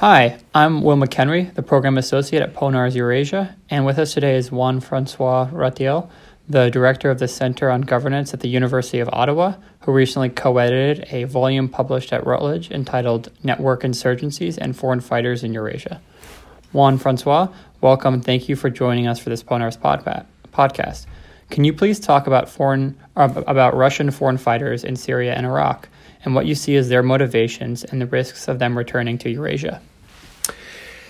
Hi, I'm Will McHenry, the Program Associate at Ponars Eurasia, and with us today is Jean-François Ratelle, the Director of the Center on Governance at the University of Ottawa, who recently co edited a volume published at Routledge entitled Network Insurgencies and Foreign Fighters in Eurasia. Juan Francois, welcome and thank you for joining us for this Ponars podcast. Can you please talk about foreign uh, about Russian foreign fighters in Syria and Iraq and what you see as their motivations and the risks of them returning to Eurasia?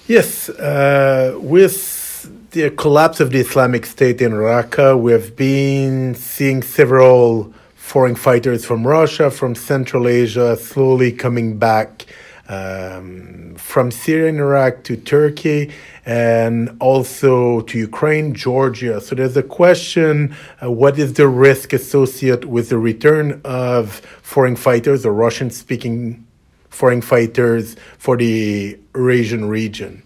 Yes, uh, with the collapse of the Islamic State in Raqqa, we've been seeing several foreign fighters from Russia, from Central Asia, slowly coming back um, from Syria and Iraq to Turkey and also to Ukraine, Georgia. So there's a question uh, what is the risk associated with the return of foreign fighters or Russian speaking foreign fighters for the Eurasian region.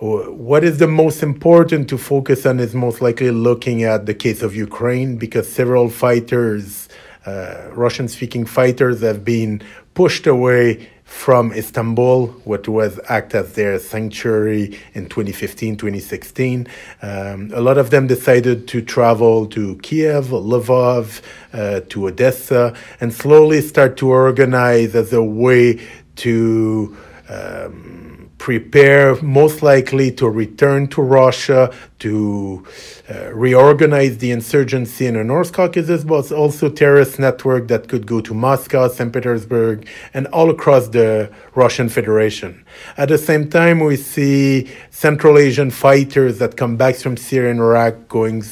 What is the most important to focus on is most likely looking at the case of Ukraine because several fighters, uh, Russian speaking fighters, have been pushed away from Istanbul, what was act as their sanctuary in 2015, 2016. Um, a lot of them decided to travel to Kiev, Lvov, uh, to Odessa, and slowly start to organize as a way to um, prepare, most likely to return to Russia, to uh, reorganize the insurgency in the North Caucasus, but also terrorist network that could go to Moscow, St. Petersburg, and all across the Russian Federation. At the same time, we see Central Asian fighters that come back from Syria and Iraq going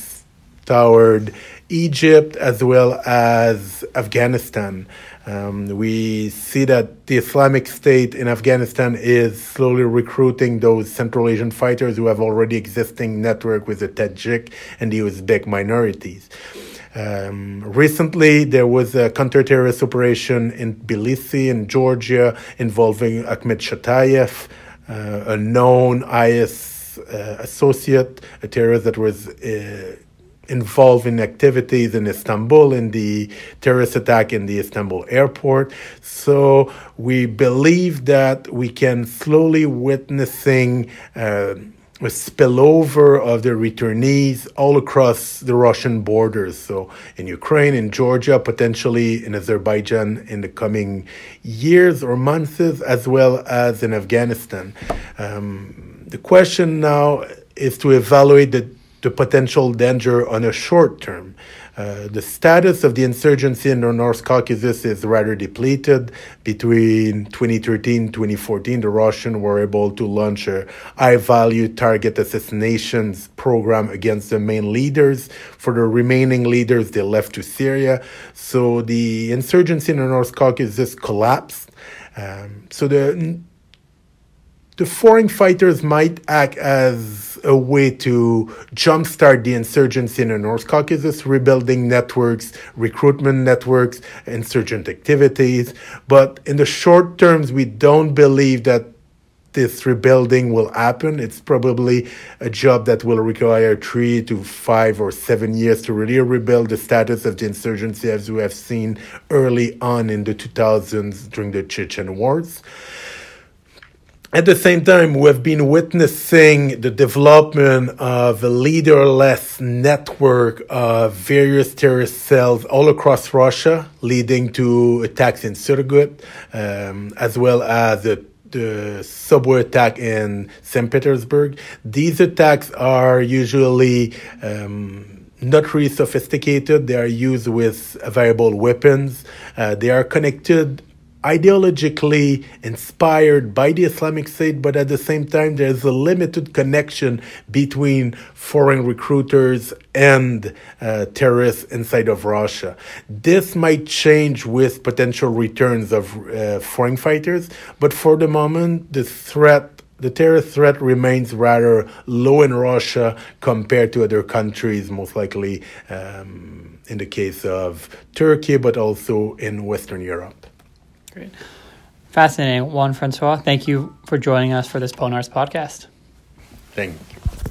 toward Egypt as well as Afghanistan. Um, we see that the Islamic State in Afghanistan is slowly recruiting those Central Asian fighters who have already existing network with the Tajik and the Uzbek minorities. Um, recently, there was a counter-terrorist operation in Tbilisi in Georgia involving Ahmed Chatayev, uh, a known IS uh, associate, a terrorist that was uh, involved in activities in Istanbul in the terrorist attack in the Istanbul airport. So we believe that we can slowly witnessing uh, a spillover of the returnees all across the Russian borders. So in Ukraine, in Georgia, potentially in Azerbaijan in the coming years or months, as well as in Afghanistan. Um, the question now is to evaluate the the potential danger on a short term. Uh, the status of the insurgency in the North Caucasus is rather depleted. Between 2013 2014, the Russians were able to launch a high value target assassinations program against the main leaders. For the remaining leaders, they left to Syria. So the insurgency in the North Caucasus collapsed. Um, so the the foreign fighters might act as a way to jumpstart the insurgency in the North Caucasus, rebuilding networks, recruitment networks, insurgent activities. But in the short terms, we don't believe that this rebuilding will happen. It's probably a job that will require three to five or seven years to really rebuild the status of the insurgency, as we have seen early on in the 2000s during the Chechen wars. At the same time, we have been witnessing the development of a leaderless network of various terrorist cells all across Russia, leading to attacks in Surgut, um, as well as the, the subway attack in St. Petersburg. These attacks are usually um, not really sophisticated. They are used with variable weapons. Uh, they are connected ideologically inspired by the Islamic State, but at the same time, there's a limited connection between foreign recruiters and uh, terrorists inside of Russia. This might change with potential returns of uh, foreign fighters, but for the moment, the threat the terror threat remains rather low in Russia compared to other countries, most likely um, in the case of Turkey, but also in Western Europe. Great. Fascinating. Jean-François, thank you for joining us for this Ponars podcast. Thank you.